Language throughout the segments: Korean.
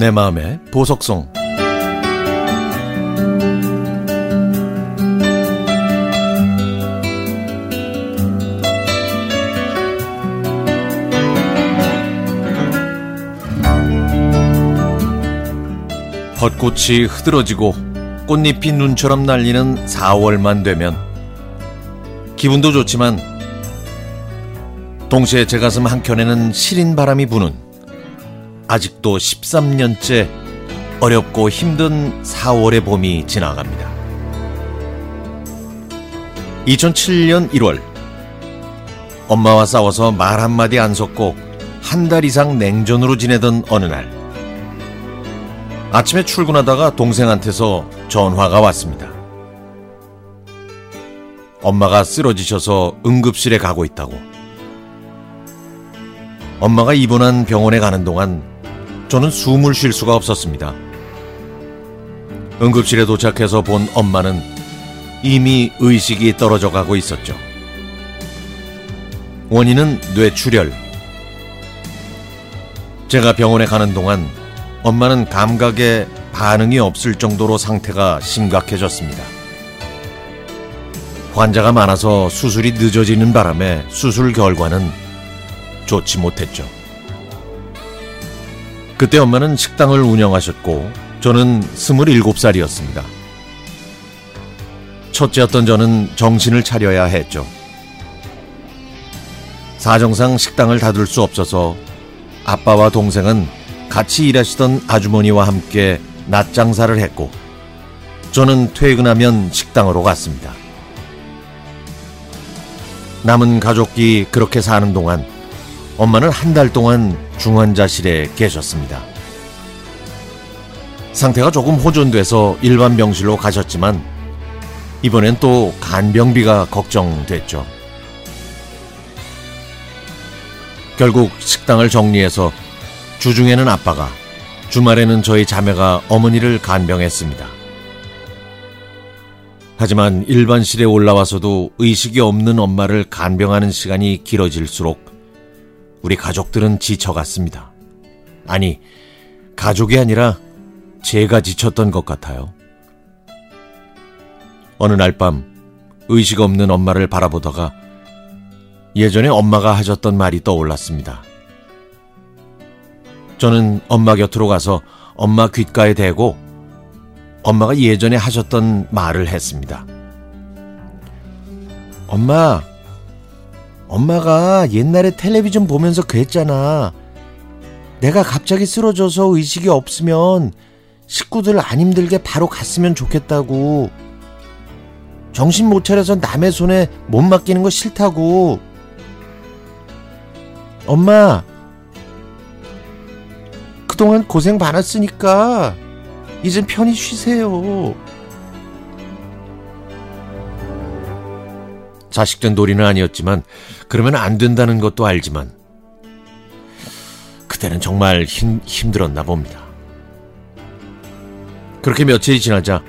내 마음의 보석성 벚꽃이 흐드러지고 꽃잎이 눈처럼 날리는 4월만 되면 기분도 좋지만 동시에 제 가슴 한켠에는 시린 바람이 부는 아직도 13년째 어렵고 힘든 4월의 봄이 지나갑니다. 2007년 1월 엄마와 싸워서 말 한마디 안 섞고 한 달 이상 냉전으로 지내던 어느 날 아침에 출근하다가 동생한테서 전화가 왔습니다. 엄마가 쓰러지셔서 응급실에 가고 있다고. 엄마가 입원한 병원에 가는 동안 저는 숨을 쉴 수가 없었습니다. 응급실에 도착해서 본 엄마는 이미 의식이 떨어져 가고 있었죠. 원인은 뇌출혈. 제가 병원에 가는 동안 엄마는 감각에 반응이 없을 정도로 상태가 심각해졌습니다. 환자가 많아서 수술이 늦어지는 바람에 수술 결과는 좋지 못했죠. 그때 엄마는 식당을 운영하셨고 저는 27살이었습니다. 첫째였던 저는 정신을 차려야 했죠. 사정상 식당을 닫을 수 없어서 아빠와 동생은 같이 일하시던 아주머니와 함께 낮 장사를 했고 저는 퇴근하면 식당으로 갔습니다. 남은 가족이 그렇게 사는 동안 엄마는 한 달 동안 중환자실에 계셨습니다. 상태가 조금 호전돼서 일반 병실로 가셨지만 이번엔 또 간병비가 걱정됐죠. 결국 식당을 정리해서 주중에는 아빠가, 주말에는 저희 자매가 어머니를 간병했습니다. 하지만 일반실에 올라와서도 의식이 없는 엄마를 간병하는 시간이 길어질수록 우리 가족들은 지쳐갔습니다. 아니, 가족이 아니라 제가 지쳤던 것 같아요. 어느 날 밤 의식 없는 엄마를 바라보다가 예전에 엄마가 하셨던 말이 떠올랐습니다. 저는 엄마 곁으로 가서 엄마 귓가에 대고 엄마가 예전에 하셨던 말을 했습니다. 엄마, 엄마가 옛날에 텔레비전 보면서 그랬잖아. 내가 갑자기 쓰러져서 의식이 없으면 식구들 안 힘들게 바로 갔으면 좋겠다고. 정신 못 차려서 남의 손에 못 맡기는 거 싫다고. 엄마, 그동안 고생 많았으니까 이젠 편히 쉬세요. 자식된 놀이는 아니었지만 그러면 안 된다는 것도 알지만 그때는 정말 힘, 힘들었나 봅니다. 그렇게 며칠이 지나자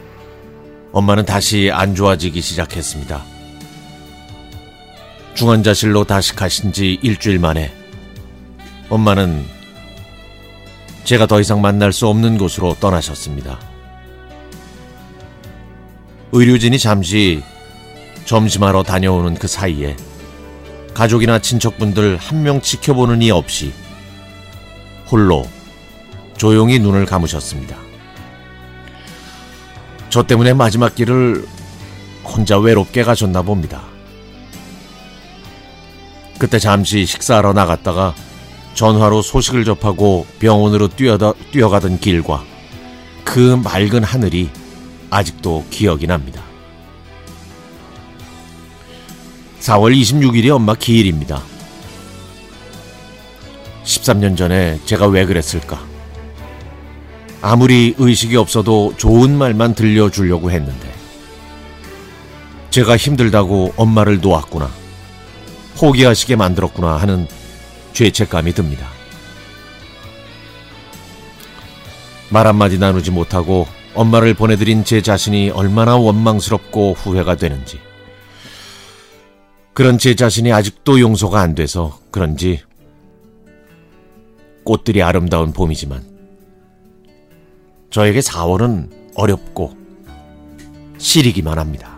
엄마는 다시 안 좋아지기 시작했습니다. 중환자실로 다시 가신 지 일주일 만에 엄마는 제가 더 이상 만날 수 없는 곳으로 떠나셨습니다. 의료진이 잠시 점심하러 다녀오는 그 사이에 가족이나 친척분들 한 명 지켜보는 이 없이 홀로 조용히 눈을 감으셨습니다. 저 때문에 마지막 길을 혼자 외롭게 가셨나 봅니다. 그때 잠시 식사하러 나갔다가 전화로 소식을 접하고 병원으로 뛰어다, 뛰어가던 길과 그 맑은 하늘이 아직도 기억이 납니다. 4월 26일이 엄마 기일입니다. 13년 전에 제가 왜 그랬을까? 아무리 의식이 없어도 좋은 말만 들려주려고 했는데, 제가 힘들다고 엄마를 놓았구나. 포기하시게 만들었구나 하는 죄책감이 듭니다. 말 한마디 나누지 못하고 엄마를 보내드린 제 자신이 얼마나 원망스럽고 후회가 되는지. 그런 제 자신이 아직도 용서가 안 돼서 그런지 꽃들이 아름다운 봄이지만 저에게 4월은 어렵고 시리기만 합니다.